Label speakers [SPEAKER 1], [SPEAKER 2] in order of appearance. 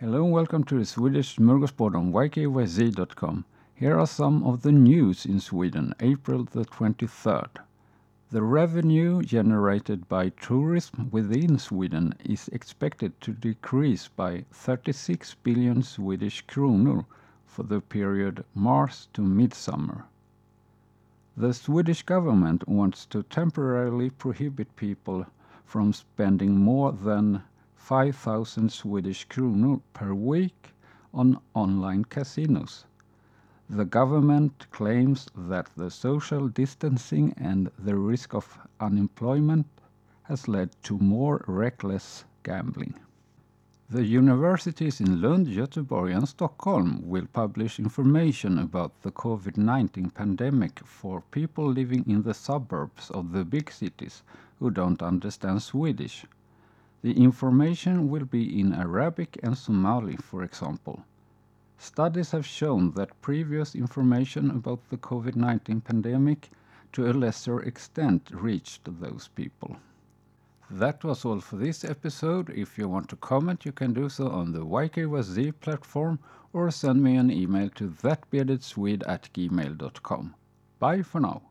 [SPEAKER 1] Hello and welcome to the Swedish Smorgasbord on ykyz.com. Here are some of the news in Sweden, April the 23rd. The revenue generated by tourism within Sweden is expected to decrease by 36 billion Swedish kronor for the period March to midsummer. The Swedish government wants to temporarily prohibit people from spending more than 5,000 Swedish kronor per week on online casinos. The government claims that the social distancing and the risk of unemployment has led to more reckless gambling. The universities in Lund, Göteborg and Stockholm will publish information about the COVID-19 pandemic for people living in the suburbs of the big cities who don't understand Swedish. The information will be in Arabic and Somali, for example. Studies have shown that previous information about the COVID-19 pandemic to a lesser extent reached those people. That was all for this episode. If you want to comment, you can do so on the YKYZ platform or send me an email to thatbeardedswede at gmail.com. Bye for now.